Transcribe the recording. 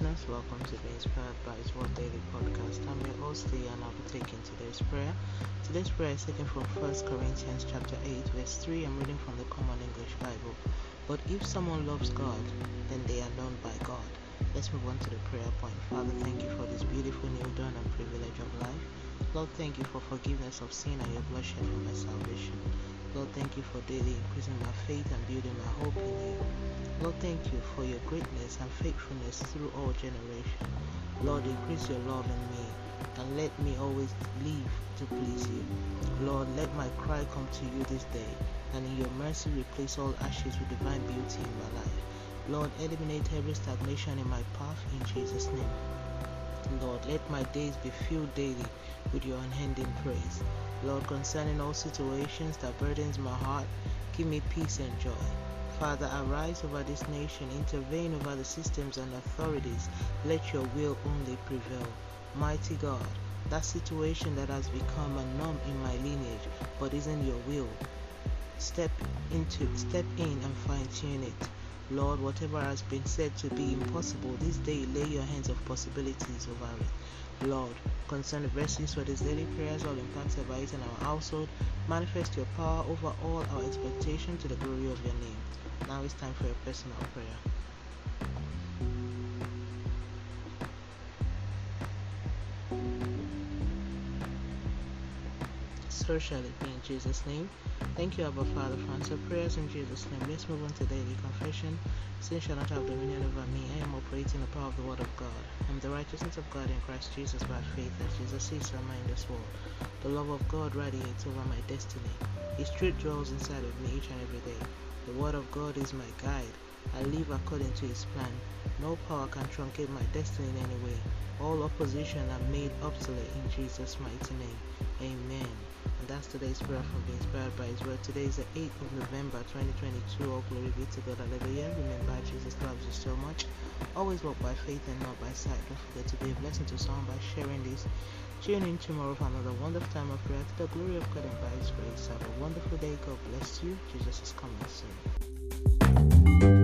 welcome to the Inspired by His Word Daily Podcast. I'm your host Lee and I'll be taking today's prayer. Today's prayer is taken from 1 Corinthians chapter 8 verse 3. I'm reading from the Common English Bible. But if someone loves God, then they are known by God. Let's move on to the prayer point. Father, thank you for this beautiful new dawn and privilege of life. Lord, thank you for forgiveness of sin and your blood shed for my salvation. Lord, thank you for daily increasing my faith and building my hope in you. Lord, thank you for your greatness and faithfulness through all generations. Lord, increase your love in me and let me always live to please you. Lord, let my cry come to you this day, and in your mercy replace all ashes with divine beauty in my life. Lord, eliminate every stagnation in my path in Jesus' name. Lord, let my days be filled daily with your unending praise. Lord, concerning all situations that burdens my heart, give me peace and joy. Father, arise over this nation, intervene over the systems and authorities. Let your will only prevail. Mighty God, that situation that has become a norm in my lineage but isn't your will, step into, step in and fine tune it. Lord, whatever has been said to be impossible, this day lay your hands of possibilities over it. Lord, concern the blessings for these daily prayers, all impacted by it in our household, manifest your power over all our expectation to the glory of your name. Now it's time for your personal prayer. So shall it be in Jesus' name. Thank you, Abba Father, for answer prayers in Jesus' name. Let's move on to daily confession. Sin shall not have dominion over me. I am operating the power of the Word of God. I am the righteousness of God in Christ Jesus by faith, as Jesus is my in this world. The love of God radiates over my destiny. His truth dwells inside of me each and every day. The Word of God is my guide. I live according to His plan. No power can truncate my destiny in any way. All opposition are made obsolete in Jesus' mighty name. Amen. And that's today's prayer from being inspired by His Word. Today is the 8th of November 2022. All glory be to God. Hallelujah. Remember, Jesus loves you so much. Always walk by faith and not by sight. Don't forget to be a blessing to someone by sharing this. Tune in tomorrow for another wonderful time of prayer to the glory of God and by His grace. Have a wonderful day. God bless you. Jesus is coming soon.